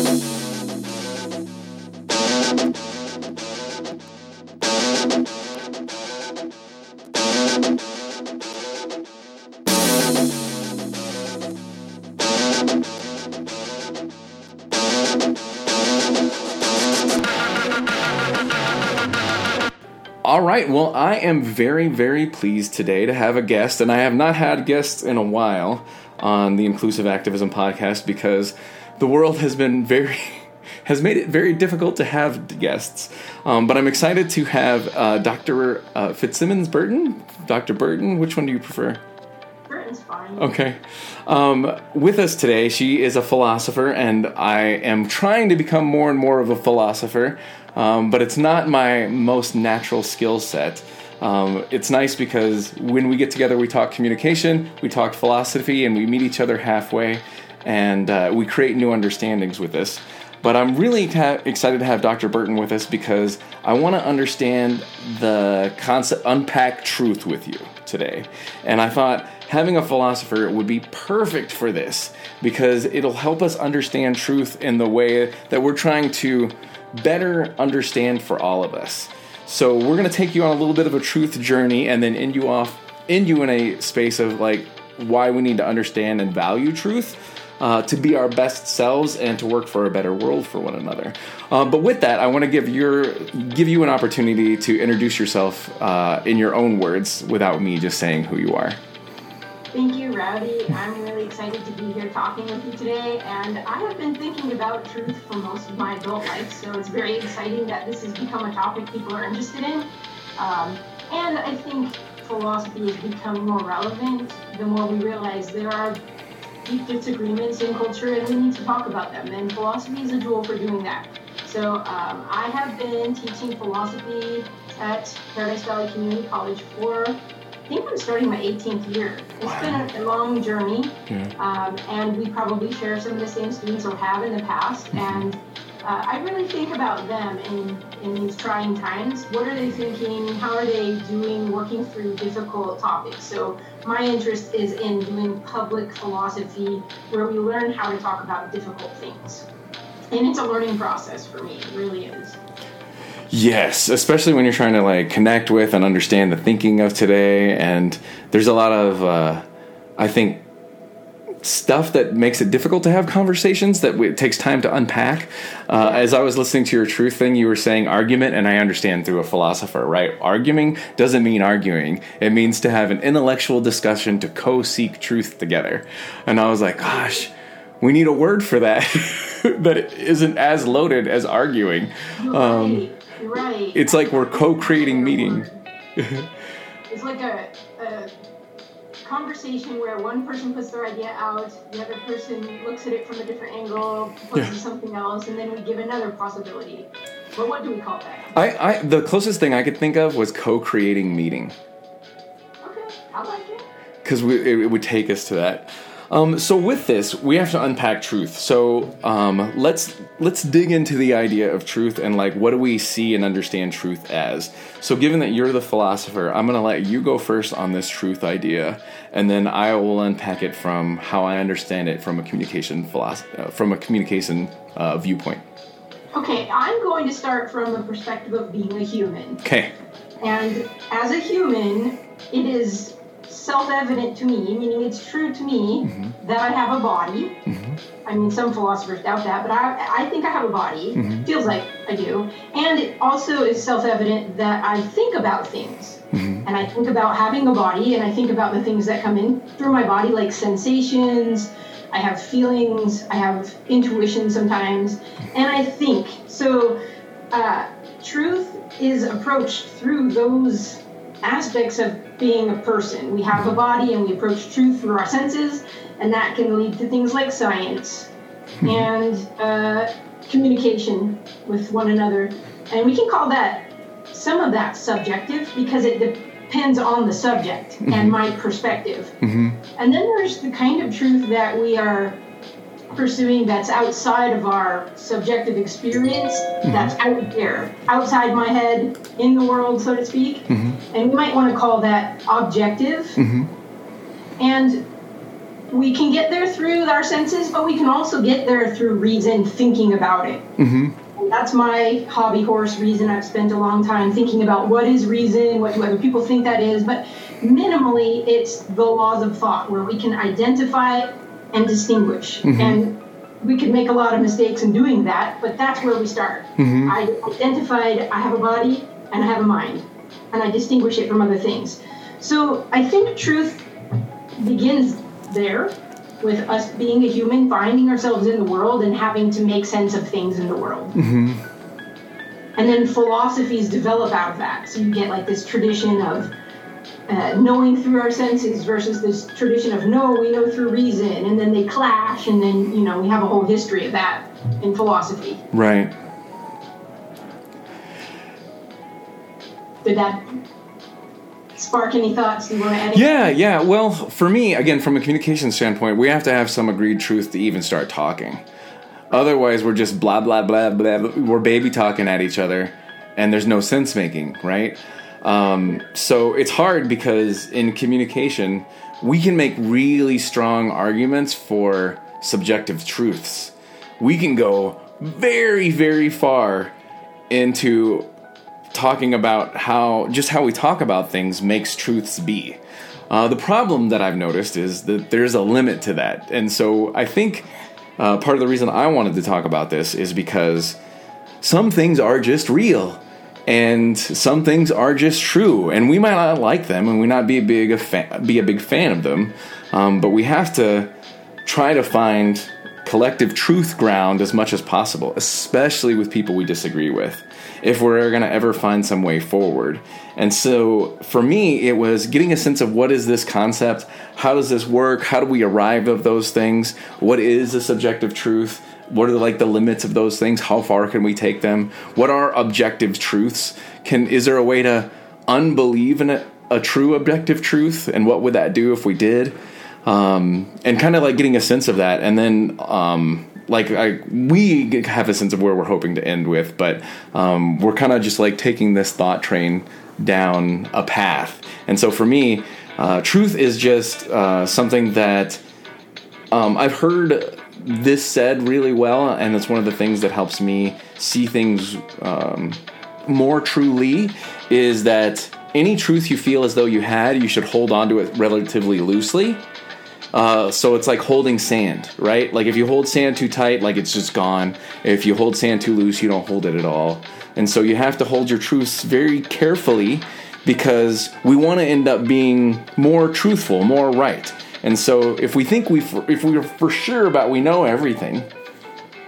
All right. Well, I am very, very pleased today to have a guest, and I have not had guests in a while on the Inclusive Activism podcast because the world has been very. Has made it very difficult to have guests, um, but I'm excited to have uh, Dr. Uh, Fitzsimmons Burton. Dr. Burton, which one do you prefer? Burton's fine. Okay. Um, with us today, she is a philosopher, and I am trying to become more and more of a philosopher, um, but it's not my most natural skill set. Um, it's nice because when we get together, we talk communication, we talk philosophy, and we meet each other halfway, and uh, we create new understandings with this. But I'm really ta- excited to have Dr. Burton with us because I want to understand the concept, unpack truth with you today. And I thought having a philosopher would be perfect for this because it'll help us understand truth in the way that we're trying to better understand for all of us. So we're going to take you on a little bit of a truth journey and then end you off, end you in a space of like why we need to understand and value truth uh, to be our best selves and to work for a better world for one another. Uh, but with that, I want to give your give you an opportunity to introduce yourself uh, in your own words without me just saying who you are. Thank you, Rowdy. I'm really excited to be here talking with you today, and I have been thinking about truth for most of my adult life, so it's very exciting that this has become a topic people are interested in. Um, and I think philosophy has become more relevant the more we realize there are deep disagreements in culture and we need to talk about them, and philosophy is a tool for doing that. So um, I have been teaching philosophy at Paradise Valley Community College for I think I'm starting my 18th year. It's Wow. been a long journey, Yeah. um, and we probably share some of the same students or have in the past. Mm-hmm. And uh, I really think about them in, in these trying times. What are they thinking? How are they doing working through difficult topics? So, my interest is in doing public philosophy where we learn how to talk about difficult things. And it's a learning process for me, it really is. Yes, especially when you're trying to like connect with and understand the thinking of today, and there's a lot of, uh, I think, stuff that makes it difficult to have conversations that it takes time to unpack. Uh, as I was listening to your truth thing, you were saying argument, and I understand through a philosopher, right? Arguing doesn't mean arguing; it means to have an intellectual discussion to co-seek truth together. And I was like, gosh. We need a word for that that isn't as loaded as arguing. You're Um, right. It's like we're co-creating meaning. It's like a, a conversation where one person puts their idea out, the other person looks at it from a different angle, proposes Yeah. something else, and then we give another possibility. But what do we call that? I, I the closest thing I could think of was co-creating meeting Okay, I like it. because it, it would take us to that. Um, so with this, we have to unpack truth. So um, let's let's dig into the idea of truth and like what do we see and understand truth as. So given that you're the philosopher, I'm going to let you go first on this truth idea, and then I will unpack it from how I understand it from a communication philosophy, uh, from a communication uh, viewpoint. Okay, I'm going to start from the perspective of being a human. Okay. And as a human, it is self evident to me, meaning it's true to me, mm-hmm. that I have a body. Mm-hmm. I mean, some philosophers doubt that, but I, I think I have a body. Mm-hmm. Feels like I do. And it also is self evident that I think about things. And I think about having a body, and I think about the things that come in through my body, like sensations. I have feelings, I have intuition sometimes, and I think. So, uh, truth is approached through those aspects of being a person. We have a body and we approach truth through our senses, and that can lead to things like science hmm. and uh, communication with one another. And we can call that some of that subjective because it depends on the subject and hmm. my perspective. Hmm. And then there's the kind of truth that we are pursuing that's outside of our subjective experience, mm-hmm. that's out there, outside my head, in the world, so to speak. Mm-hmm. And we might want to call that objective. Mm-hmm. And we can get there through our senses, but we can also get there through reason, thinking about it. Mm-hmm. That's my hobby horse reason. I've spent a long time thinking about what is reason, what do other people think that is, but minimally, it's the laws of thought where we can identify and distinguish. Mhm. And we could make a lot of mistakes in doing that, but that's where we start. Mhm. I identified I have a body and I have a mind, and I distinguish it from other things. So I think truth begins there with us being a human, finding ourselves in the world and having to make sense of things in the world. Mm-hmm. And then philosophies develop out of that. So you get like this tradition of uh, knowing through our senses versus this tradition of no, we know through reason, and then they clash, and then you know we have a whole history of that in philosophy. Right. Did that spark any thoughts? Do you want to add? Yeah, yeah. Well, for me, again, from a communication standpoint, we have to have some agreed truth to even start talking. Otherwise, we're just blah blah blah blah. blah. We're baby talking at each other, and there's no sense making, right? Um, so it's hard because in communication, we can make really strong arguments for subjective truths. We can go very, very far into talking about how just how we talk about things makes truths be. Uh, the problem that I've noticed is that there's a limit to that, and so I think uh, part of the reason I wanted to talk about this is because some things are just real, and some things are just true, and we might not like them, and we not be a big a fan, be a big fan of them, um, but we have to try to find collective truth ground as much as possible, especially with people we disagree with, if we're going to ever find some way forward. And so for me, it was getting a sense of what is this concept? How does this work? How do we arrive at those things? What is the subjective truth? What are like the limits of those things? How far can we take them? What are objective truths? Can is there a way to unbelieve in a, a true objective truth? And what would that do if we did? um, and kind of like getting a sense of that, and then um, like I, we have a sense of where we're hoping to end with, but um, we're kind of just like taking this thought train down a path. And so for me, uh, truth is just uh, something that um, I've heard this said really well, and it's one of the things that helps me see things um, more truly. Is that any truth you feel as though you had, you should hold on to it relatively loosely. Uh, so it's like holding sand, right? Like if you hold sand too tight, like it's just gone. If you hold sand too loose, you don't hold it at all. And so you have to hold your truths very carefully because we want to end up being more truthful, more right. And so if we think we if we're for sure about we know everything,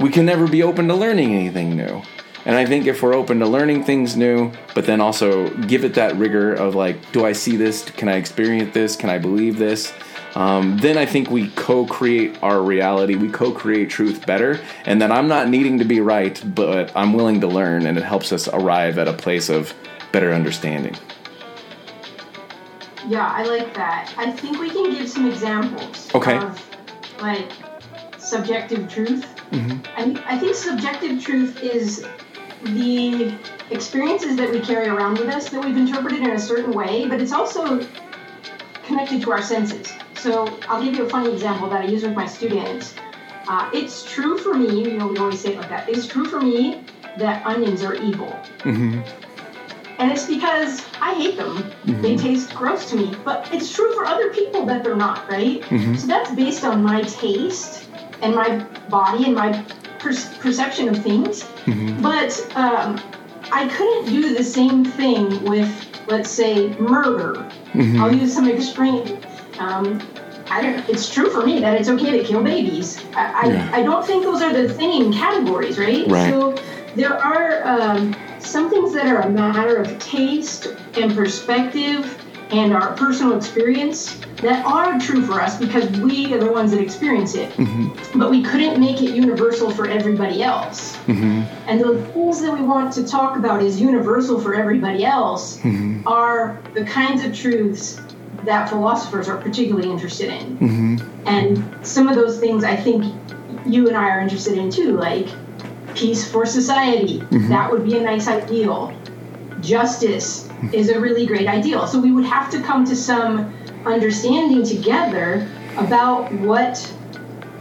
we can never be open to learning anything new. And I think if we're open to learning things new, but then also give it that rigor of like, do I see this? Can I experience this? Can I believe this? Um, then I think we co create our reality, we co create truth better. And then I'm not needing to be right, but I'm willing to learn, and it helps us arrive at a place of better understanding. Yeah, I like that. I think we can give some examples Okay. of like subjective truth. Mm-hmm. I, I think subjective truth is the experiences that we carry around with us that we've interpreted in a certain way, but it's also connected to our senses. So I'll give you a funny example that I use with my students. Uh, it's true for me, you know, we always say it like that. It's true for me that onions are evil. Mm-hmm. And it's because I hate them. They taste gross to me. But it's true for other people that they're not, right? Mhm. So that's based on my taste and my body and my per- perception of things. Mm-hmm. But um, I couldn't do the same thing with, let's say, murder. Mhm. I'll use some extreme. Um, I don't. It's true for me that it's okay to kill babies. I, Yeah. I, I don't think those are the same categories, right? Right. So there are um, some things that are a matter of taste and perspective and our personal experience that are true for us because we are the ones that experience it. Mm-hmm. But we couldn't make it universal for everybody else. Mm-hmm. And the things that we want to talk about is universal for everybody else Mm-hmm. are the kinds of truths that philosophers are particularly interested in. Mm-hmm. And some of those things I think you and I are interested in too, like peace for society. That would be a nice ideal. Justice is a really great ideal. So we would have to come to some understanding together about what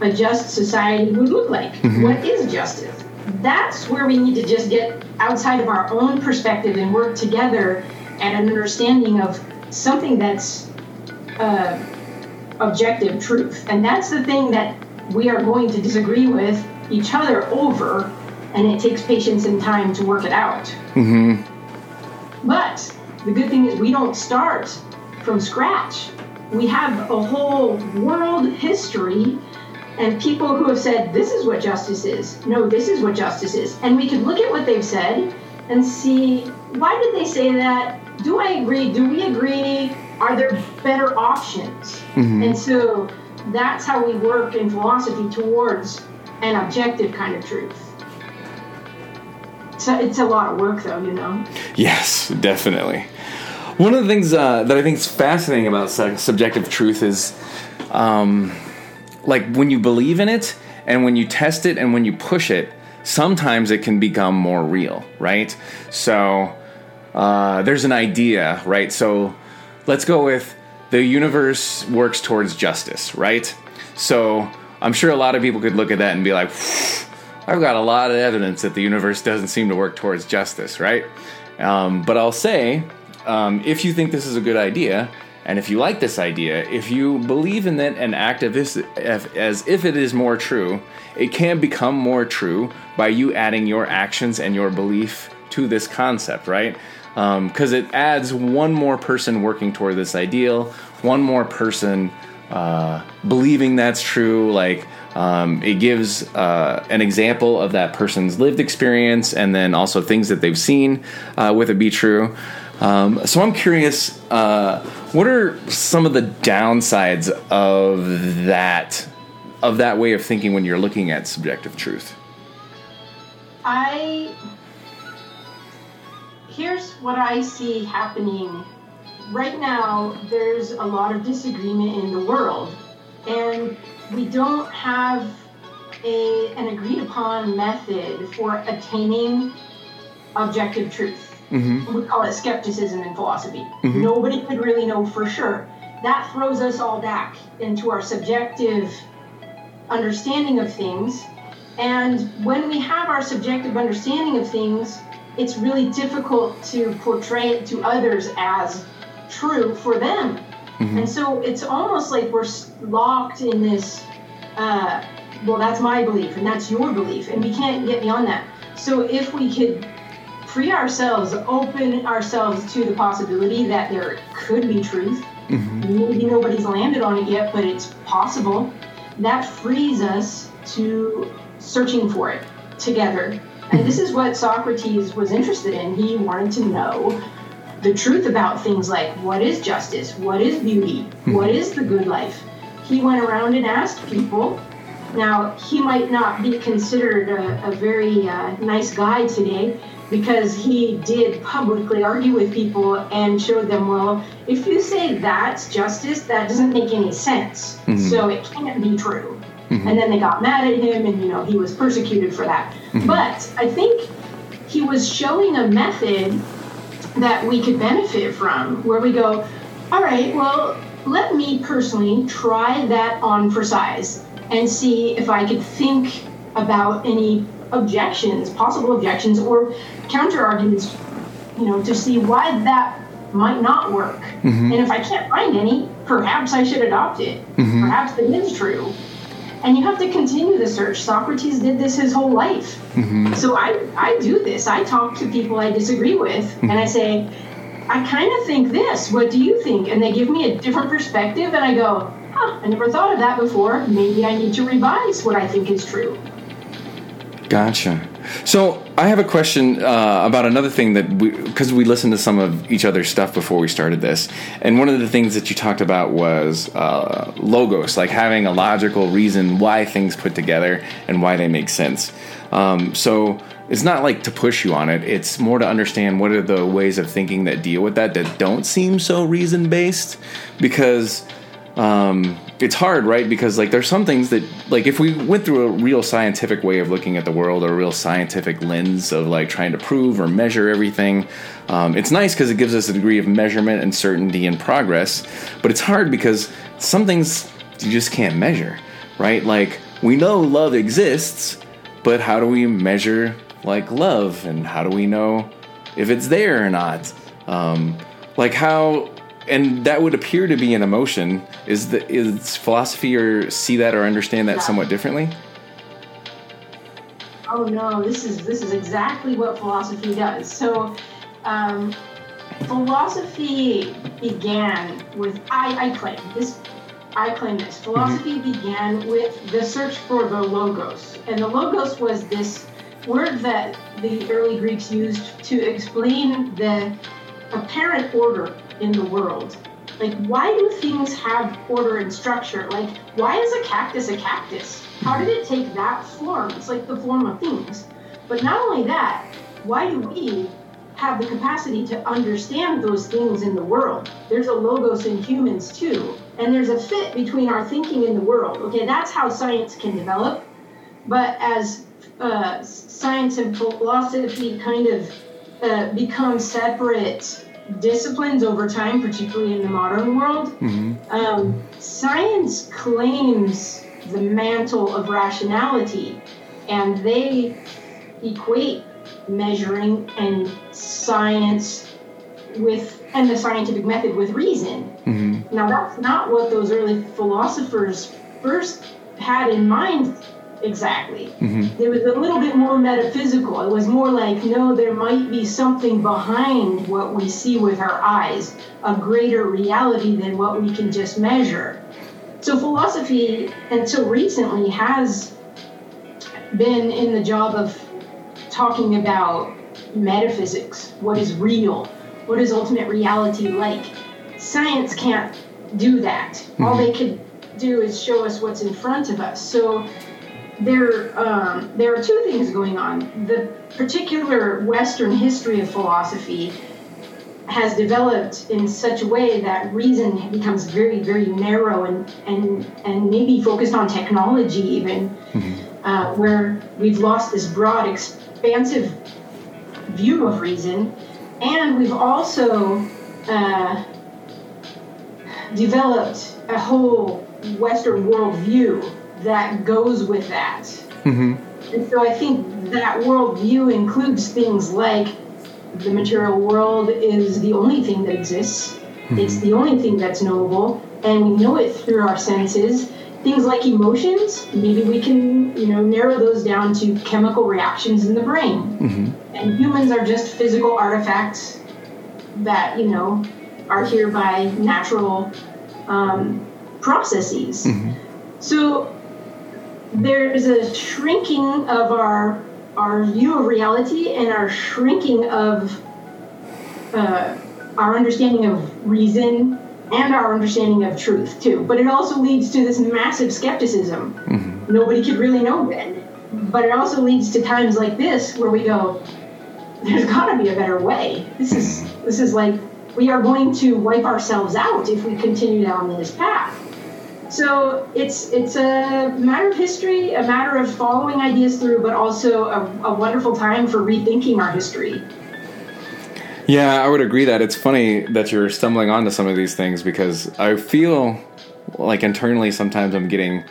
a just society would look like. Mm-hmm. What is justice? That's where we need to just get outside of our own perspective and work together at an understanding of something that's uh, objective truth. And that's the thing that we are going to disagree with each other over, and it takes patience and time to work it out. Mm-hmm. But the good thing is, we don't start from scratch. We have a whole world history and people who have said, this is what justice is. No, this is what justice is. And we can look at what they've said and see why did they say that? Do I agree? Do we agree? Are there better options? Mm-hmm. And so that's how we work in philosophy towards an objective kind of truth. It's a lot of work, though, you know? Yes, definitely. One of the things uh, that I think is fascinating about subjective truth is, um, like when you believe in it and when you test it and when you push it, sometimes it can become more real, right? So uh, there's an idea, right? So let's go with the universe works towards justice, right? So I'm sure a lot of people could look at that and be like, I've got a lot of evidence that the universe doesn't seem to work towards justice, right? Um, but I'll say, um, if you think this is a good idea, and if you like this idea, if you believe in it and act as if, it is more true, it can become more true by you adding your actions and your belief to this concept, right? Because um, it adds one more person working toward this ideal, one more person uh, believing that's true. Like um, it gives uh, an example of that person's lived experience, and then also things that they've seen uh, with it be true. Um, so I'm curious, uh, what are some of the downsides of that of that way of thinking when you're looking at subjective truth? I here's what I see happening right now. There's a lot of disagreement in the world, and we don't have a an agreed upon method for attaining objective truth. Mm-hmm. We call it skepticism in philosophy. Mhm. Nobody could really know for sure. That throws us all back into our subjective understanding of things. And when we have our subjective understanding of things, it's really difficult to portray it to others as true for them. Mhm. And so it's almost like we're locked in this, uh, well, that's my belief and that's your belief, and we can't get beyond that. So if we could free ourselves, open ourselves to the possibility that there could be truth, Mhm. maybe nobody's landed on it yet, but it's possible, that frees us to searching for it together. And this is what Socrates was interested in. He wanted to know the truth about things like what is justice, what is beauty, what is the good life. He went around and asked people. Now, he might not be considered a, a very uh, nice guy today because he did publicly argue with people and showed them, well, if you say that's justice, that doesn't make any sense. Mhm. So it can't be true. Mhm. And then they got mad at him and, you know, he was persecuted for that. But I think he was showing a method that we could benefit from where we go, all right, well, let me personally try that on for size and see if I could think about any objections, possible objections, or counter arguments, you know, to see why that might not work. Mm-hmm. And if I can't find any, perhaps I should adopt it. Mm-hmm. Perhaps it is true. And you have to continue the search. Socrates did this his whole life. Mm-hmm. So I, I do this. I talk to people I disagree with, and I mm-hmm. say, I kind of think this. What do you think? And they give me a different perspective, and I go, huh, I never thought of that before. Maybe I need to revise what I think is true. Gotcha. So I have a question uh, about another thing that we, because we listened to some of each other's stuff before we started this, and one of the things that you talked about was uh, logos, like having a logical reason why things put together and why they make sense. Um, so it's not like to push you on it; it's more to understand what are the ways of thinking that deal with that that don't seem so reason based, because um, it's hard, right? Because like there's some things that like if we went through a real scientific way of looking at the world, or a real scientific lens of like trying to prove or measure everything, um, it's nice because it gives us a degree of measurement and certainty and progress. But it's hard because some things you just can't measure, right? Like we know love exists, but how do we measure like love, and how do we know if it's there or not? Um, like how and that would appear to be an emotion. Is the is philosophy or see that or understand that somewhat differently? Oh no, this is this is exactly what philosophy does. So, um, philosophy began with I, I claim this. I claim this. Philosophy mm-hmm. began with the search for the logos, and the logos was this word that the early Greeks used to explain the apparent order in the world. Like, why do things have order and structure? Like, why is a cactus a cactus? How did it take that form? It's like the form of things. But not only that, why do we have the capacity to understand those things in the world? There's a logos in humans too, and there's a fit between our thinking and the world. Okay, that's how science can develop. But as uh, science and philosophy kind of uh, become separate disciplines over time, particularly in the modern world. Mm-hmm. Um, science claims the mantle of rationality, and they equate measuring and science with and the scientific method with reason. Mm-hmm. Now that's not what those early philosophers first had in mind exactly. Mm-hmm. It was a little bit more metaphysical. It was more like, no, there might be something behind what we see with our eyes, a greater reality than what we can just measure. So, philosophy, until recently, has been in the job of talking about metaphysics what is real, what is ultimate reality like. Science can't do that. Mm-hmm. All they could do is show us what's in front of us. So, there um, there are two things going on. The particular Western history of philosophy has developed in such a way that reason becomes very very narrow and and and maybe focused on technology even, mm-hmm. uh, where we've lost this broad expansive view of reason, and we've also uh, developed a whole Western worldview that goes with that. Mm-hmm. And so I think that worldview includes things like the material world is the only thing that exists. Mm-hmm. It's the only thing that's knowable, and we know it through our senses. Things like emotions, maybe we can, you know, narrow those down to chemical reactions in the brain. Mm-hmm. And humans are just physical artifacts that, you know, are here by natural um, processes. Mm-hmm. So there's a shrinking of our our view of reality and our shrinking of uh, our understanding of reason and our understanding of truth too. But it also leads to this massive skepticism. Mm-hmm. Nobody could really know then. But it also leads to times like this where we go, "There's got to be a better way. This is this is like we are going to wipe ourselves out if we continue down this path." So it's it's a matter of history, a matter of following ideas through, but also a, a wonderful time for rethinking our history. Yeah, I would agree that it's funny that you're stumbling onto some of these things because I feel like internally sometimes I'm getting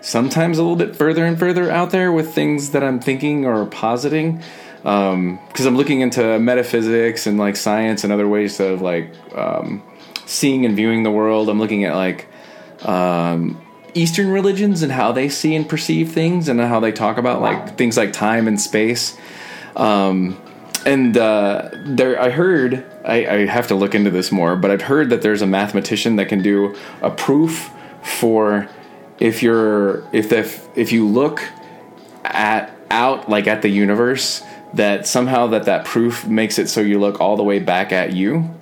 sometimes a little bit further and further out there with things that I'm thinking or positing because um, I'm looking into metaphysics and like science and other ways of like um, seeing and viewing the world. I'm looking at like um, Eastern religions and how they see and perceive things and how they talk about like things like time and space. Um, and uh, there, I heard I, I, have to look into this more, but I've heard that there's a mathematician that can do a proof for if you're if the, if you look at out like at the universe that somehow that that proof makes it so you look all the way back at you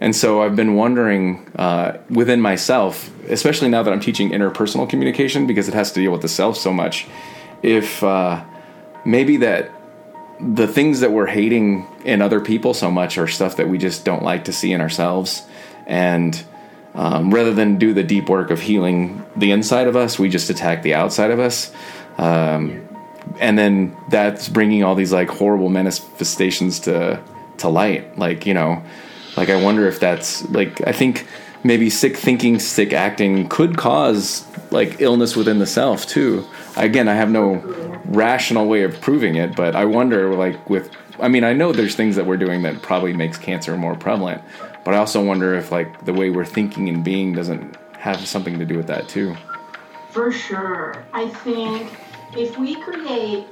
and so I've been wondering uh, within myself, especially now that I'm teaching interpersonal communication because it has to deal with the self so much, if uh, maybe that the things that we're hating in other people so much are stuff that we just don't like to see in ourselves. And um, rather than do the deep work of healing the inside of us, we just attack the outside of us. Um, and then that's bringing all these like horrible manifestations to to light. Like you know, like, I wonder if that's like, I think maybe sick thinking, sick acting could cause like illness within the self too. Again, I have no rational way of proving it, but I wonder like with I mean, I know there's things that we're doing that probably makes cancer more prevalent, but I also wonder if like the way we're thinking and being doesn't have something to do with that too. For sure. I think if we create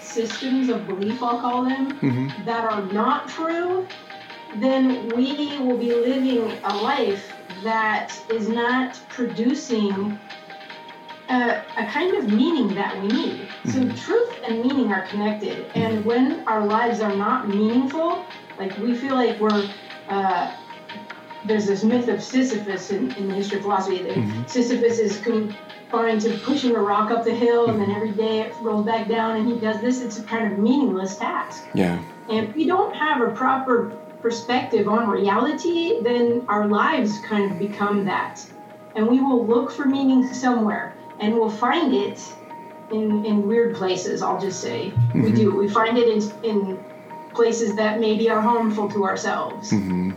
systems of belief, I'll call them, mm-hmm. that are not true, then we will be living a life that is not producing a, a, kind of meaning that we need. So mm-hmm. truth and meaning are connected. And when our lives are not meaningful, like we feel like we're, uh, there's this myth of Sisyphus in, in the history of philosophy that mm-hmm. Sisyphus is confined to pushing a rock up the hill and then every day it rolls back down and he does this. It's a kind of meaningless task. Yeah. And if we don't have a proper perspective on reality, then our lives kind of become that. And we will look for meaning somewhere and we'll find it in, in weird places, I'll just say. Mm-hmm. We do. We find it in, in places that maybe are harmful to ourselves. Mm-hmm.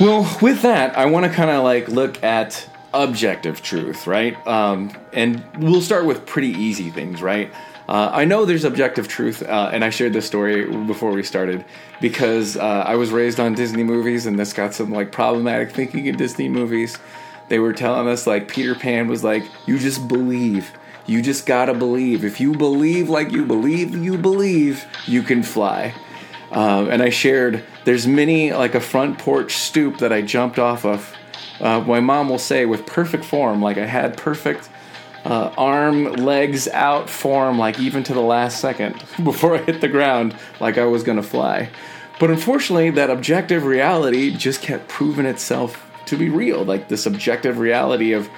Well, with that, I want to kind of like look at objective truth, right? Um, and we'll start with pretty easy things, right? Uh, I know there's objective truth, uh, and I shared this story before we started because uh, I was raised on Disney movies, and this got some like problematic thinking in Disney movies. They were telling us like Peter Pan was like, you just believe. You just gotta believe. If you believe like you believe, you believe, you can fly. Um, and I shared there's many like a front porch stoop that I jumped off of. Uh, my mom will say with perfect form, like I had perfect uh, arm, legs out form, like even to the last second before I hit the ground, like I was gonna fly. But unfortunately, that objective reality just kept proving itself to be real, like this objective reality of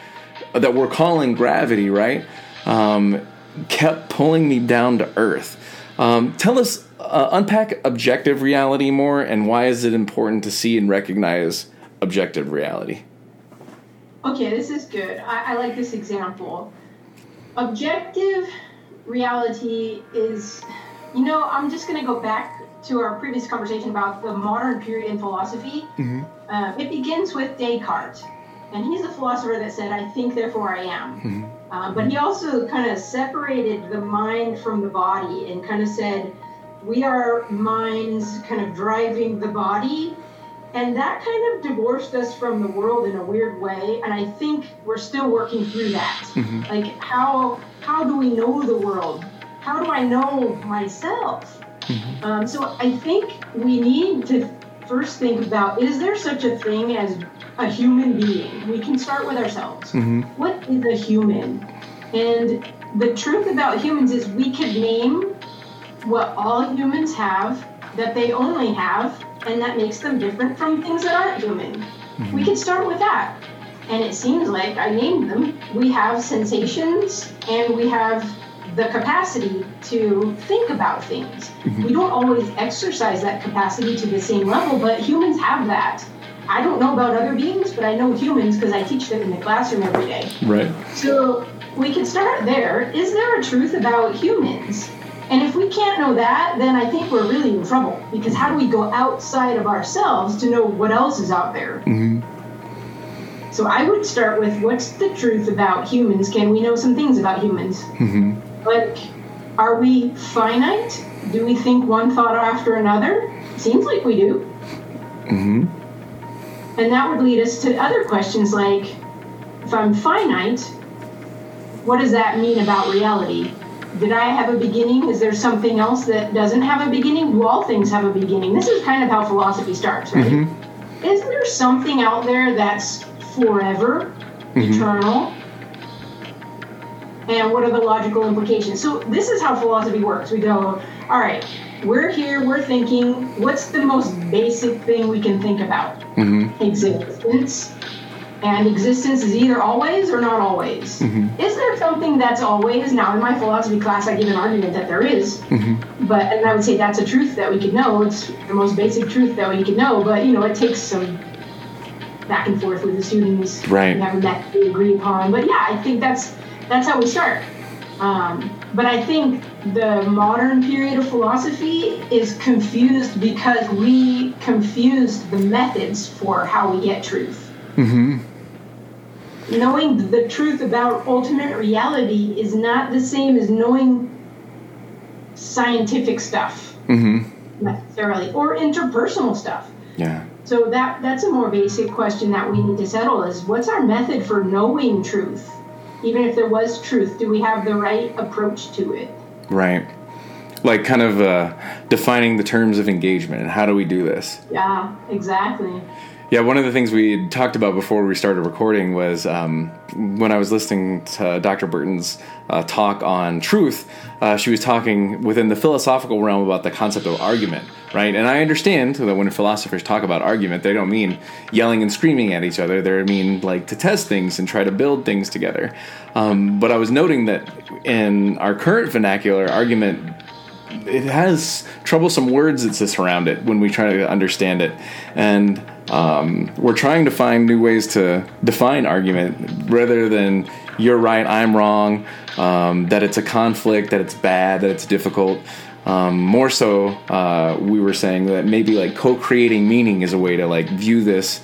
that we're calling gravity, right? Um, kept pulling me down to earth. Um, tell us, uh, unpack objective reality more, and why is it important to see and recognize objective reality? Okay, this is good. I, I like this example. Objective reality is, you know, I'm just going to go back to our previous conversation about the modern period in philosophy. Mm-hmm. Uh, it begins with Descartes. And he's a philosopher that said, I think, therefore I am. Mm-hmm. Uh, but he also kind of separated the mind from the body and kind of said, we are minds kind of driving the body and that kind of divorced us from the world in a weird way and i think we're still working through that mm-hmm. like how how do we know the world how do i know myself mm-hmm. um, so i think we need to first think about is there such a thing as a human being we can start with ourselves mm-hmm. what is a human and the truth about humans is we can name what all humans have that they only have and that makes them different from things that aren't human. Mm-hmm. We could start with that. And it seems like I named them. We have sensations and we have the capacity to think about things. Mm-hmm. We don't always exercise that capacity to the same level, but humans have that. I don't know about other beings, but I know humans because I teach them in the classroom every day. Right. So we can start there. Is there a truth about humans? And if we can't know that, then I think we're really in trouble because how do we go outside of ourselves to know what else is out there? Mm-hmm. So I would start with what's the truth about humans? Can we know some things about humans? Mm-hmm. Like, are we finite? Do we think one thought after another? Seems like we do. Mm-hmm. And that would lead us to other questions like if I'm finite, what does that mean about reality? Did I have a beginning? Is there something else that doesn't have a beginning? Do all things have a beginning? This is kind of how philosophy starts, right? Mm-hmm. Is there something out there that's forever, mm-hmm. eternal? And what are the logical implications? So, this is how philosophy works. We go, all right, we're here, we're thinking, what's the most basic thing we can think about? Mm-hmm. Existence and existence is either always or not always. Mm-hmm. Is there something that's always? Now, in my philosophy class, I give an argument that there is, mm-hmm. but and I would say that's a truth that we could know. It's the most basic truth that we could know, but you know, it takes some back and forth with the students. Right. Never met we agree upon, but yeah, I think that's that's how we start. Um, but I think the modern period of philosophy is confused because we confused the methods for how we get truth. Mm-hmm. knowing the truth about ultimate reality is not the same as knowing scientific stuff Mm-hmm. necessarily or interpersonal stuff. Yeah. So that that's a more basic question that we need to settle is what's our method for knowing truth? Even if there was truth, do we have the right approach to it? Right. Like kind of uh, defining the terms of engagement and how do we do this? Yeah, exactly. Yeah, one of the things we talked about before we started recording was um, when I was listening to Dr. Burton's uh, talk on truth, uh, she was talking within the philosophical realm about the concept of argument, right? And I understand that when philosophers talk about argument, they don't mean yelling and screaming at each other. They mean like to test things and try to build things together. Um, but I was noting that in our current vernacular, argument it has troublesome words that sit around it when we try to understand it, and um, we're trying to find new ways to define argument rather than you're right, I'm wrong, um, that it's a conflict, that it's bad, that it's difficult. Um, more so, uh, we were saying that maybe like co-creating meaning is a way to like view this,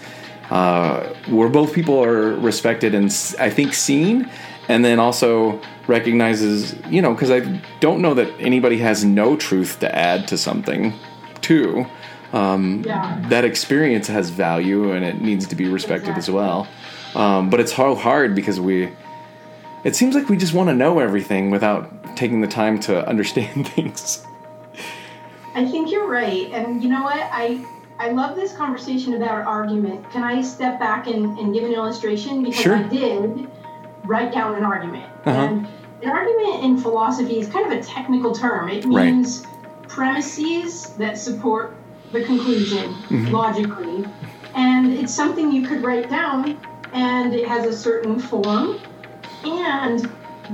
uh, where both people are respected and I think seen, and then also recognizes, you know, because I don't know that anybody has no truth to add to something, too. Um, Yeah. That experience has value and it needs to be respected as well. Um, but it's hard, hard because we, it seems like we just want to know everything without taking the time to understand things. I think you're right. And you know what? I I love this conversation about argument. Can I step back and, and give an illustration? Because Sure. I did write down an argument. Uh-huh. And an argument in philosophy is kind of a technical term. It Right. means premises that support the conclusion Mm-hmm. logically. And it's something you could write down and it has a certain form. And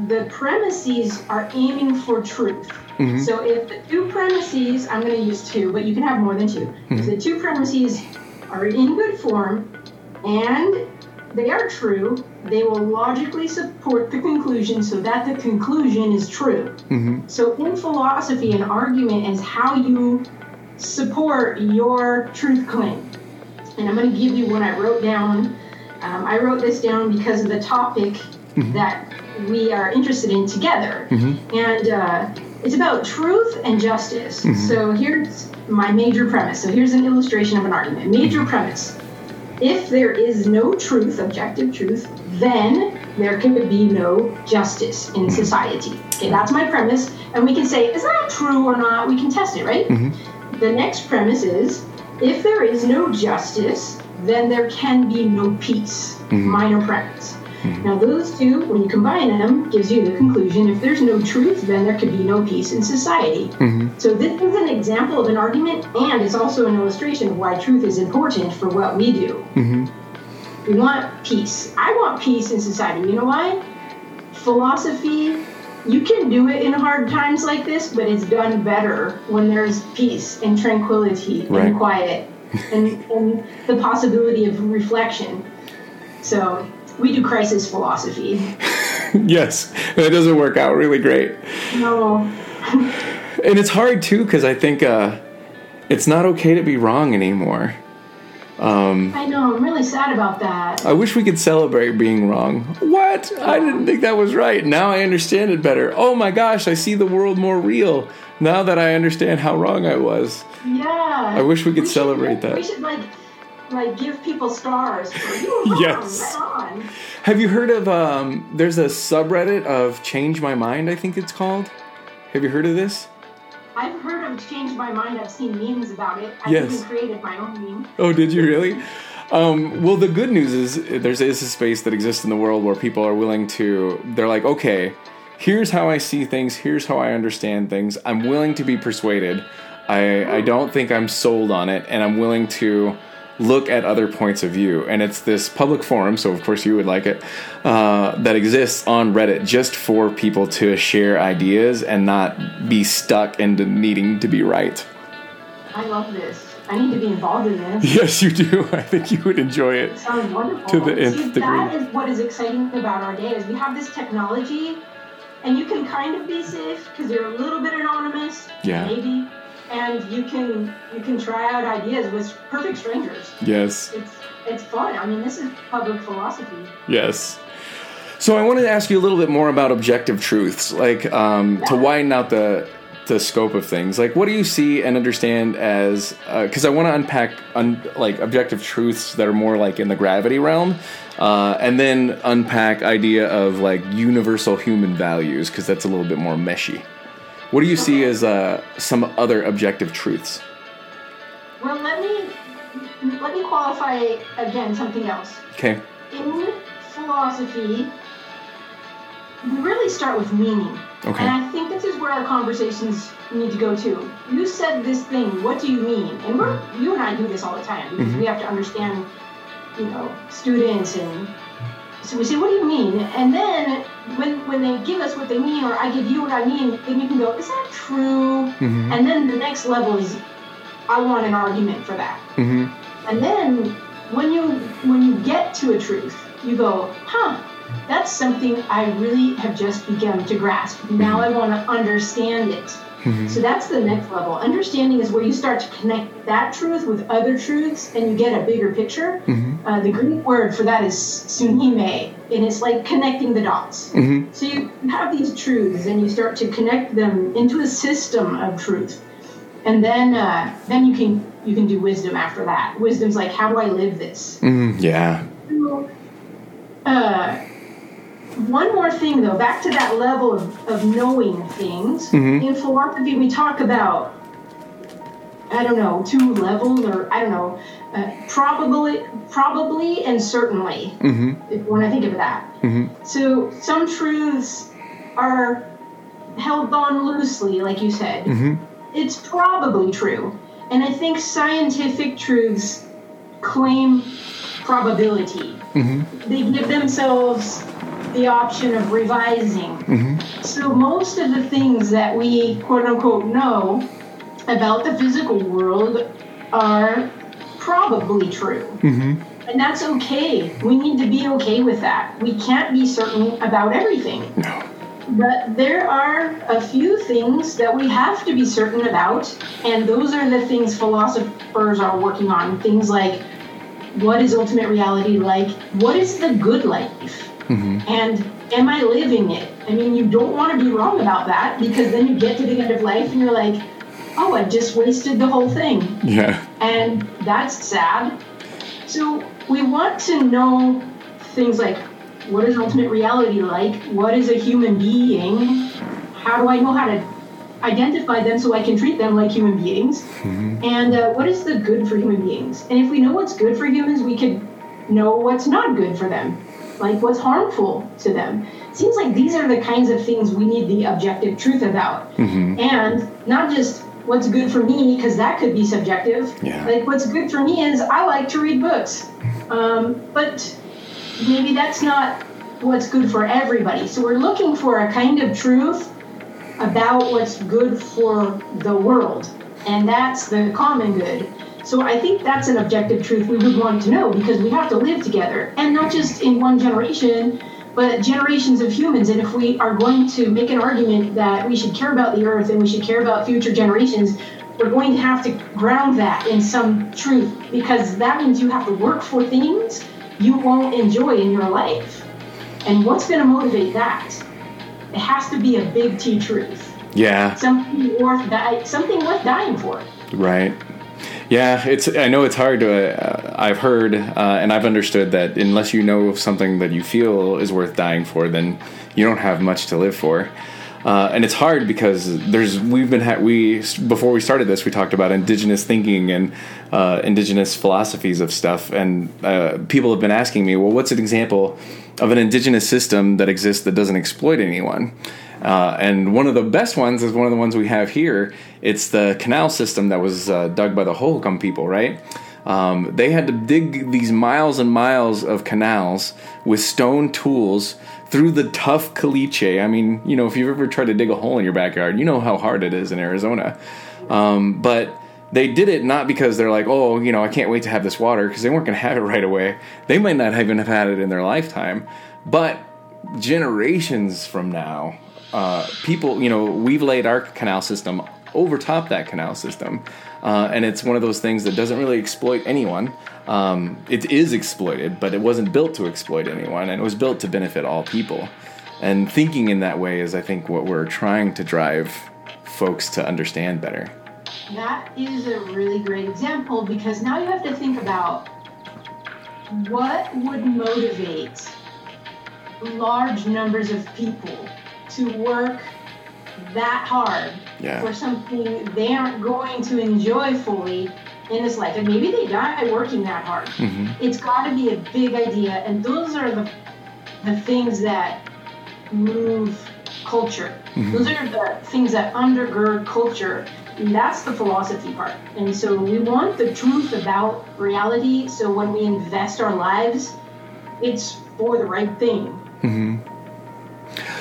the premises are aiming for truth. Mhm. So if the two premises, I'm going to use two, but you can have more than 2 If the two premises are in good form and they are true, they will logically support the conclusion so that the conclusion is true. hmm So in philosophy, an argument is how you support your truth claim. And I'm going to give you what I wrote down. Um, I wrote this down because of the topic mm-hmm. that we are interested in together. Mm-hmm. And uh, it's about truth and justice. Mm-hmm. So here's my major premise. So here's an illustration of an argument. Major premise. If there is no truth, objective truth, then there can be no justice in society. Okay, that's my premise. And we can say, is that true or not? We can test it, right? The next premise is if there is no justice, then there can be no peace. Mm-hmm. Minor premise. Mm-hmm. Now, those two, when you combine them, gives you the conclusion if there's no truth, then there could be no peace in society. Mm-hmm. So, this is an example of an argument, and it's also an illustration of why truth is important for what we do. We want peace. I want peace in society. You know why? Philosophy, you can do it in hard times like this, but it's done better when there's peace and tranquility Right. and quiet and, and the possibility of reflection. So, we do crisis philosophy. yes, and it doesn't work out really great. No, And it's hard too because I think uh, it's not okay to be wrong anymore. I know. I'm really sad about that. I wish we could celebrate being wrong. What? I didn't think that was right. Now I understand it better. Oh my gosh, I see the world more real now that I understand how wrong I was. Yeah. I wish we could should- celebrate that. We should like like give people stars for you wrong, Yes. right. Have you heard of um there's a subreddit of Change My Mind, I think it's called. Have you heard of this? I've heard of Change My Mind. I've seen memes about it. I've Yes. even created my own meme. Oh, did you really? Um, well, the good news is there's is a space that exists in the world where people are willing to. They're like, okay, here's how I see things. Here's how I understand things. I'm willing to be persuaded. I I don't think I'm sold on it, and I'm willing to look at other points of view. And it's this public forum, so of course you would like it, uh, that exists on Reddit just for people to share ideas and not be stuck into needing to be right. I love this. I need to be involved in this. Yes, you do. I think you would enjoy it. Sounds wonderful. To the nth See, degree. that is what is exciting about our day is we have this technology, and you can kind of be safe because you're a little bit anonymous. Yeah. Maybe. And you can you can try out ideas with perfect strangers. Yes. It's it's fun. I mean, this is public philosophy. Yes. So I wanted to ask you a little bit more about objective truths, like um, to widen out the the scope of things. Like, what do you see and understand as? Because uh, I want to unpack un, like objective truths that are more like in the gravity realm, uh, and then unpack idea of like universal human values because that's a little bit more meshy. What do you see as uh, some other objective truths? Well, let me let me qualify again something else. Okay. In philosophy, we really start with meaning. Okay. And I think this is where our conversations need to go to. You said this thing. What do you mean? And we're you and I do this all the time because Mhm. we have to understand, you know, students and so we say, what do you mean? And then when when they give us what they mean, or I give you what I mean, then you can go, is that true? Mm-hmm. And then the next level is, I want an argument for that. Mm-hmm. And then when you when you get to a truth, you go, huh, that's something I really have just begun to grasp. Now I want to understand it. Mhm. So that's the next level. Understanding is where you start to connect that truth with other truths and you get a bigger picture. Mhm. Uh, the Greek word for that is sunhime, and it's like connecting the dots. Mm-hmm. So you have these truths and you start to connect them into a system of truth. And then uh, then you can you can do wisdom after that. Wisdom's like how do I live this? Mm-hmm. Yeah. Uh, one more thing though, back to that level of, of knowing things. Mhm. In philosophy we talk about I don't know, two levels or I don't know, uh, probably probably and certainly. Mm-hmm. When I think of that. Mm-hmm. So some truths are held on loosely, like you said. Mm-hmm. It's probably true. And I think scientific truths claim probability. Mm-hmm. They give themselves the option of revising. Mm-hmm. So most of the things that we quote unquote know about the physical world are probably true. Mm-hmm. And that's okay. We need to be okay with that. We can't be certain about everything. No. But there are a few things that we have to be certain about, and those are the things philosophers are working on. Things like what is ultimate reality like? What is the good life? Mm-hmm. And am I living it? I mean, you don't want to be wrong about that because then you get to the end of life and you're like, oh, I just wasted the whole thing Yeah. and that's sad. So we want to know things like what is ultimate reality like? What is a human being? How do I know how to identify them so I can treat them like human beings? Mm-hmm. And uh, what is the good for human beings? And if we know what's good for humans, we could know what's not good for them, like what's harmful to them. Seems like these are the kinds of things we need the objective truth about Mm-hmm. and not just what's good for me because that could be subjective Yeah. like what's good for me is i like to read books um, but maybe that's not what's good for everybody so we're looking for a kind of truth about what's good for the world and that's the common good so i think that's an objective truth we would want to know because we have to live together and not just in one generation but generations of humans. And if we are going to make an argument that we should care about the earth and we should care about future generations, we're going to have to ground that in some truth because that means you have to work for things you won't enjoy in your life. And what's going to motivate that? It has to be a big T truth, Yeah. something worth di- something worth dying for. Right. Yeah, it's. I know it's hard to. Uh, I've heard uh, and I've understood that unless you know of something that you feel is worth dying for, then you don't have much to live for. Uh, and it's hard because there's we've been ha- we before we started this we talked about indigenous thinking and uh, indigenous philosophies of stuff and uh, people have been asking me well what's an example of an indigenous system that exists that doesn't exploit anyone uh, and one of the best ones is one of the ones we have here. It's the canal system that was uh, dug by the Hohokam people, right? Um, they had to dig these miles and miles of canals with stone tools through the tough caliche. I mean, you know, if you've ever tried to dig a hole in your backyard, you know how hard it is in Arizona. Um, but they did it not because they're like, oh, you know, I can't wait to have this water, because they weren't going to have it right away. They might not even have had it in their lifetime. But generations from now, uh, people, you know, we've laid our canal system overtop that canal system. Uh, and it's one of those things that doesn't really exploit anyone. Um, it is exploited, but it wasn't built to exploit anyone, and it was built to benefit all people. And thinking in that way is, I think, what we're trying to drive folks to understand better. That is a really great example because now you have to think about what would motivate large numbers of people to work that hard Yeah. for something they aren't going to enjoy fully in this life. And maybe they die working that hard. Mhm. It's got to be a big idea. And those are the, the things that move culture. Those are the things that undergird culture. And that's the philosophy part. And so we want the truth about reality. So when we invest our lives, it's for the right thing.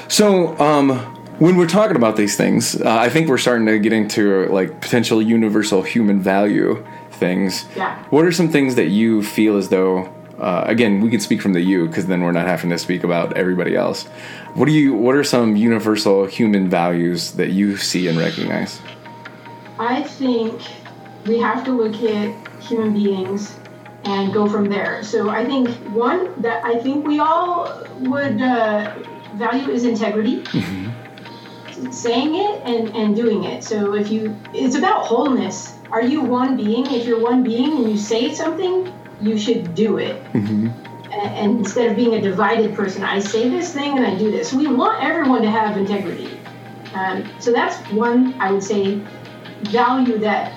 So, um, when we're talking about these things, uh, I think we're starting to get into like potential universal human value things. Yeah. What are some things that you feel as though? Uh, again, we can speak from the you because then we're not having to speak about everybody else. What do you? What are some universal human values that you see and recognize? I think we have to look at human beings and go from there. So I think one that I think we all would uh, value is integrity. Saying it and, and doing it. So if you, it's about wholeness. Are you one being? If you're one being and you say something, you should do it. Mm-hmm. A- And instead of being a divided person, I say this thing and I do this. We want everyone to have integrity. Um, so that's one, I would say, value that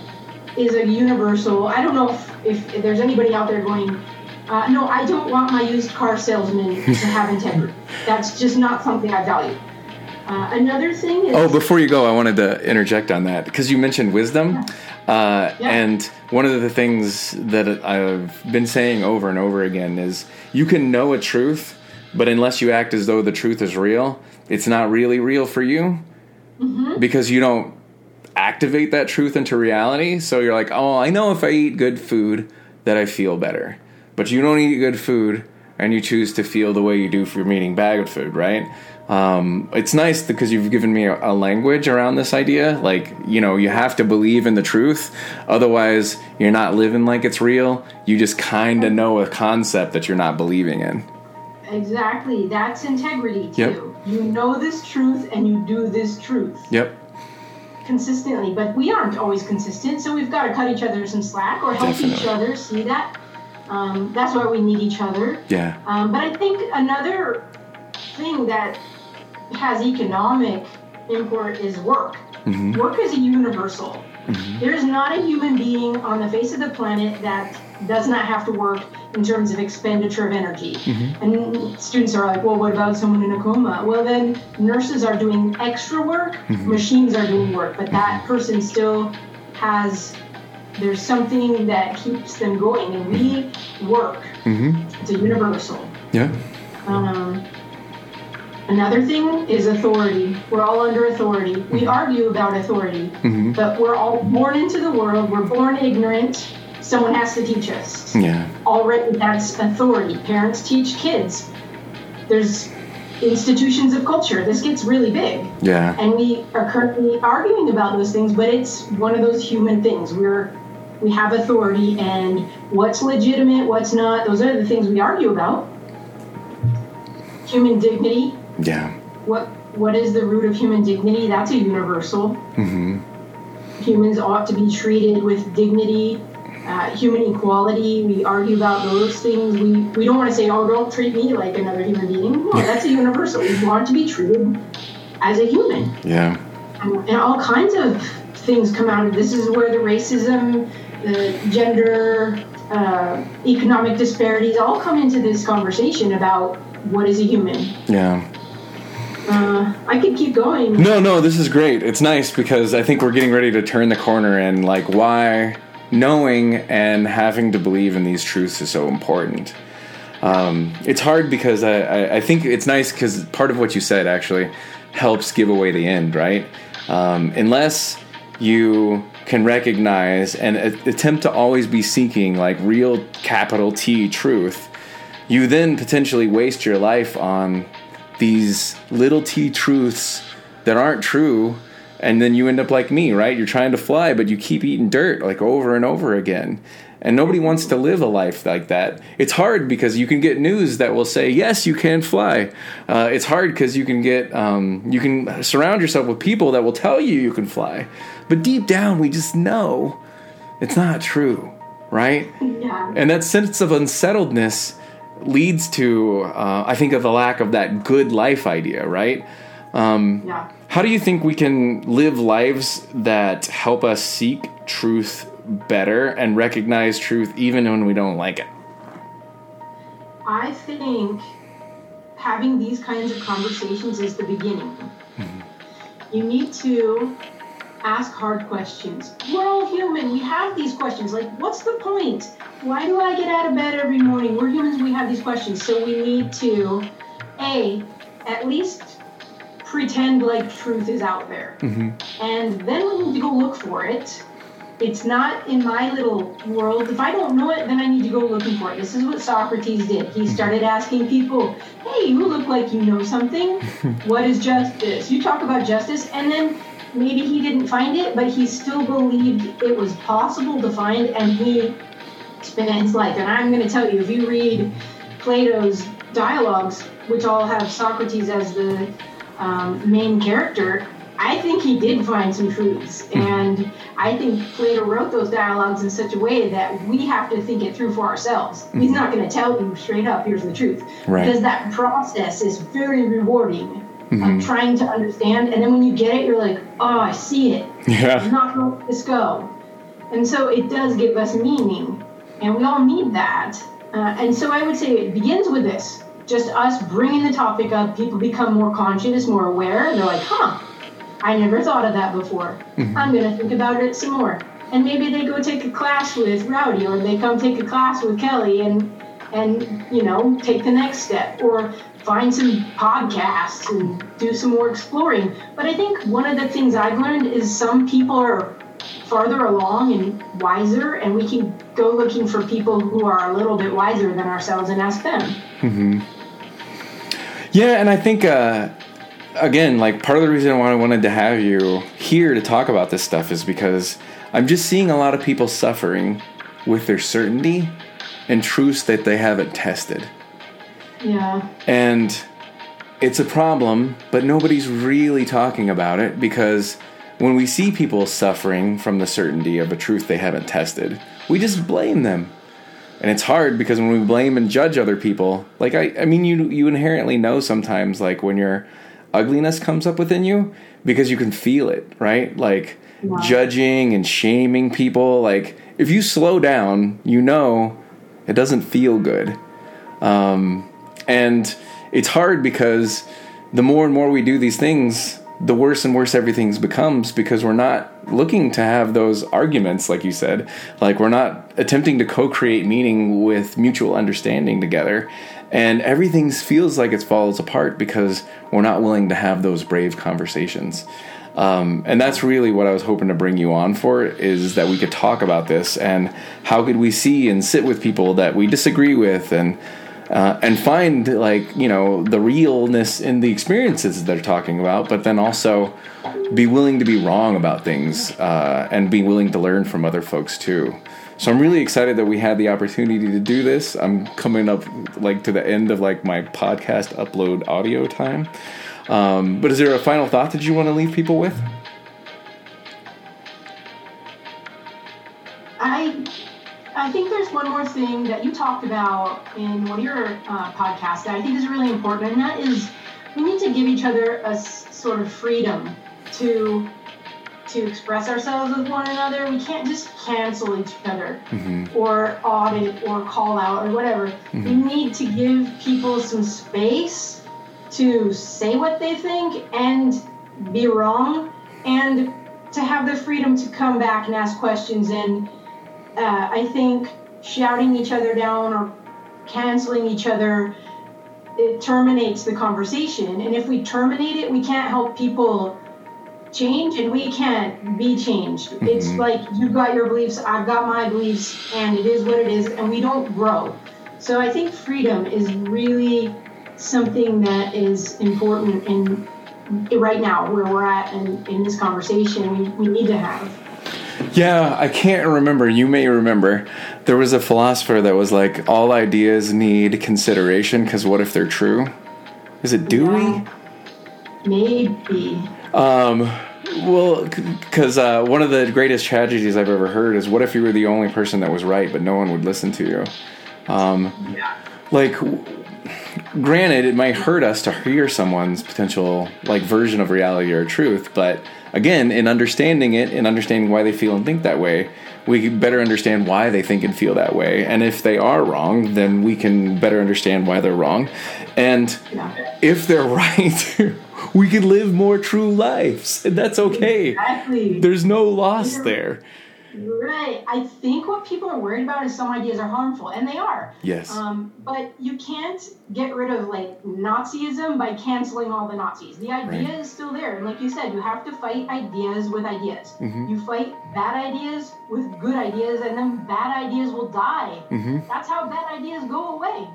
is a universal. I don't know if, if, if there's anybody out there going, uh, no, I don't want my used car salesman to have integrity. That's just not something I value. Uh, another thing is. Oh, before you go, I wanted to interject on that because you mentioned wisdom. Uh, Yeah. And one of the things that I've been saying over and over again is you can know a truth, but unless you act as though the truth is real, it's not really real for you because you don't activate that truth into reality. So you're like, oh, I know if I eat good food that I feel better. But you don't eat good food and you choose to feel the way you do from eating bagged food, right? Um, it's nice because you've given me a, a language around this idea. Like, you know, you have to believe in the truth. Otherwise, you're not living like it's real. You just kind of know a concept that you're not believing in. Exactly. That's integrity, Yep. too. You know this truth and you do this truth. Yep. consistently, but we aren't always consistent, so we've got to cut each other some slack or help each other see that. Um, that's why we need each other. Yeah. Um, but I think another thing that has economic import is work. Mhm. Work is a universal. Mhm. There's not a human being on the face of the planet that does not have to work in terms of expenditure of energy. And students are like, well, what about someone in a coma? Well, then nurses are doing extra work, machines are doing work, but that person still has, there's something that keeps them going, and we work. hmm It's a universal. Yeah. Um, another thing is authority. We're all under authority. We argue about authority, hmm but we're all born into the world. We're born ignorant. Someone has to teach us. Yeah. Already, that's authority. Parents teach kids. There's institutions of culture. This gets really big. Yeah. And we are currently arguing about those things, but it's one of those human things. We're we have authority and what's legitimate, what's not, those are the things we argue about. Human dignity, Yeah. what what is the root of human dignity? That's a universal. hmm Humans ought to be treated with dignity. Uh, human equality, we argue about those things. We, we don't want to say, oh, don't treat me like another human being. No, that's a universal. We want to be treated as a human. Yeah. and and all kinds of things come out of this is where the racism the gender uh, economic disparities all come into this conversation about what is a human Yeah. uh, i could keep going No, no, this is great. It's nice because I think we're getting ready to turn the corner and like why knowing and having to believe in these truths is so important. Um, it's hard because I, I, I think it's nice because part of what you said actually helps give away the end, right? Um, unless you can recognize and attempt to always be seeking like real capital T truth, you then potentially waste your life on these little t truths that aren't true and then you end up like me, right? You're trying to fly, but you keep eating dirt like over and over again. And nobody wants to live a life like that. It's hard because you can get news that will say, yes, you can fly. Uh, it's hard because you can get, um, you can surround yourself with people that will tell you you can fly. But deep down, we just know it's not true, right? Yeah. And that sense of unsettledness leads to, uh, I think, of the lack of that good life idea, right? Um, Yeah. how do you think we can live lives that help us seek truth better and recognize truth even when we don't like it? I think having these kinds of conversations is the beginning. You need to ask hard questions. We're all human. We have these questions. Like, what's the point? Why do I get out of bed every morning? We're humans. We have these questions. So we need to, A, at least pretend like truth is out there. Mm-hmm. And then we need to go look for it. It's not in my little world. If I don't know it, then I need to go looking for it. This is what Socrates did. He mm-hmm. started asking people, hey, you look like you know something. what is justice? You talk about justice. And then maybe he didn't find it, but he still believed it was possible to find, and he spent his life. And I'm going to tell you, if you read Plato's dialogues, which all have Socrates as the um, main character, I think he did find some truths. And I think Plato wrote those dialogues in such a way that we have to think it through for ourselves. He's not going to tell you straight up, here's the truth. Right. Because that process is very rewarding. Of trying to understand, and then when you get it, you're like, oh, I see it. Yeah. I'm not going to let this go. And so it does give us meaning, and we all need that. Uh, and so I would say it begins with this just us bringing the topic up. People become more conscious, more aware. They're like, huh, I never thought of that before. I'm going to think about it some more. And maybe they go take a class with Rowdy, or they come take a class with Kelly, and and you know take the next step, or find some podcasts and do some more exploring. But I think one of the things I've learned is some people are farther along and wiser, and we can go looking for people who are a little bit wiser than ourselves and ask them. Mm-hmm. Yeah, and I think uh, again, like part of the reason why I wanted to have you here to talk about this stuff is because I'm just seeing a lot of people suffering with their certainty and truths that they haven't tested. Yeah. And it's a problem, but nobody's really talking about it because when we see people suffering from the certainty of a truth they haven't tested, we just blame them. And it's hard because when we blame and judge other people, like I, I mean you you inherently know sometimes like when your ugliness comes up within you because you can feel it, right? Like judging and shaming people, like if you slow down, you know it doesn't feel good. Um, and it's hard because the more and more we do these things, the worse and worse everything becomes because we're not looking to have those arguments, like you said. Like we're not attempting to co create meaning with mutual understanding together. And everything feels like it falls apart because we're not willing to have those brave conversations. Um, and that's really what I was hoping to bring you on for is that we could talk about this and how could we see and sit with people that we disagree with and uh, and find like you know the realness in the experiences they're talking about, but then also be willing to be wrong about things uh, and be willing to learn from other folks too. So I'm really excited that we had the opportunity to do this. I'm coming up like to the end of like my podcast upload audio time. Um, but is there a final thought that you want to leave people with? I I think there's one more thing that you talked about in one of your uh, podcasts that I think is really important, and that is we need to give each other a s- sort of freedom to to express ourselves with one another. We can't just cancel each other or audit or call out or whatever. We need to give people some space to say what they think and be wrong and to have the freedom to come back and ask questions and uh, I think shouting each other down or canceling each other it terminates the conversation. And if we terminate it we can't help people change and we can't be changed. It's like you've got your beliefs i've got my beliefs and it is what it is and we don't grow. So i think freedom is really something that is important in right now where we're at and in this conversation we, we need to have. Yeah, I can't remember. You may remember. There was a philosopher that was like, all ideas need consideration because what if they're true? Is it Dewey? Yeah. Maybe. Um, well, because uh, one of the greatest tragedies I've ever heard is what if you were the only person that was right, but no one would listen to you? Um, Yeah. like granted it might hurt us to hear someone's potential like version of reality or truth but again in understanding it and understanding why they feel and think that way we better understand why they think and feel that way. And if they are wrong then we can better understand why they're wrong. And if they're right we can live more true lives. And that's okay. Exactly. there's no loss there Right. I think what people are worried about is some ideas are harmful, and they are. yes Um, but you can't get rid of like Nazism by canceling all the Nazis. The idea Right. is still there, and like you said, you have to fight ideas with ideas. Mhm. You fight bad ideas with good ideas, and then bad ideas will die. Mm-hmm. That's how bad ideas go away.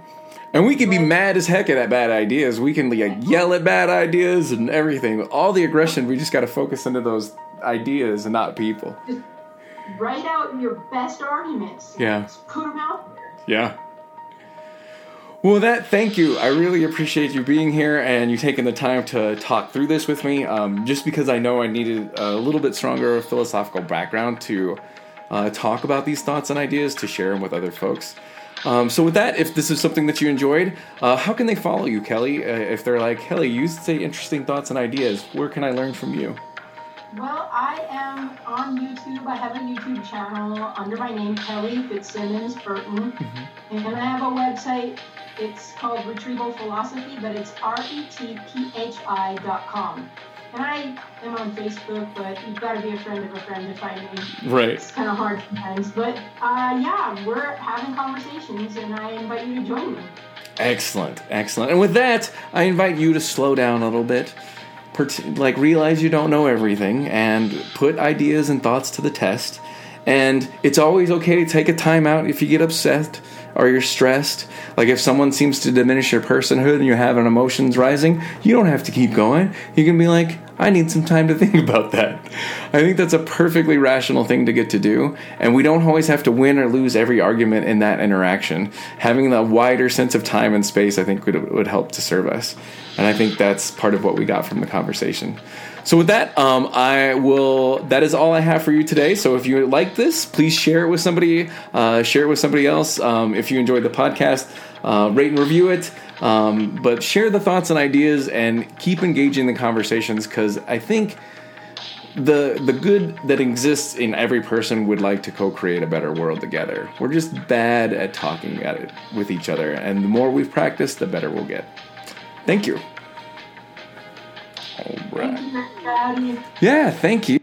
And we can be mad as heck at bad ideas. We can like yell at bad ideas and everything. All the aggression, we just got to focus into those ideas and not people. Write out your best arguments. Yeah. Just put them out there. Yeah. Well, that thank you. I really appreciate you being here and you taking the time to talk through this with me. Um, just because I know I needed a little bit stronger philosophical background to uh, talk about these thoughts and ideas to share them with other folks. Um, so, with that, if this is something that you enjoyed, uh, how can they follow you, Kelly? Uh, if they're like, Kelly, you say interesting thoughts and ideas, where can I learn from you? Well, I am on YouTube. I have a YouTube channel under my name, Kelly Fitzsimmons Burton. And I have a website. It's called Retrieval Philosophy, but it's R E T P H I dot com. And I am on Facebook, but you've got to be a friend of a friend to find me. Right. It's kind of hard sometimes. But uh, yeah, we're having conversations, and I invite you to join me. Excellent, excellent. And with that, I invite you to slow down a little bit. Like realize you don't know everything and put ideas and thoughts to the test. And it's always okay to take a time out if you get upset or you're stressed. Like if someone seems to diminish your personhood and you're having emotions rising, you don't have to keep going. You can be like, I need some time to think about that. I think that's a perfectly rational thing to get to do. And we don't always have to win or lose every argument in that interaction. Having a wider sense of time and space, I think, would, would help to serve us. And I think that's part of what we got from the conversation. So with that, um, I will. That is all I have for you today. So if you like this, please share it with somebody. Uh, share it with somebody else. Um, if you enjoyed the podcast, uh, rate and review it. Um, but share the thoughts and ideas, and keep engaging the conversations because I think the the good that exists in every person would like to co-create a better world together. We're just bad at talking at it with each other, and the more we've practiced, the better we'll get. Thank you. All right. Thank you, Patty. Yeah, thank you.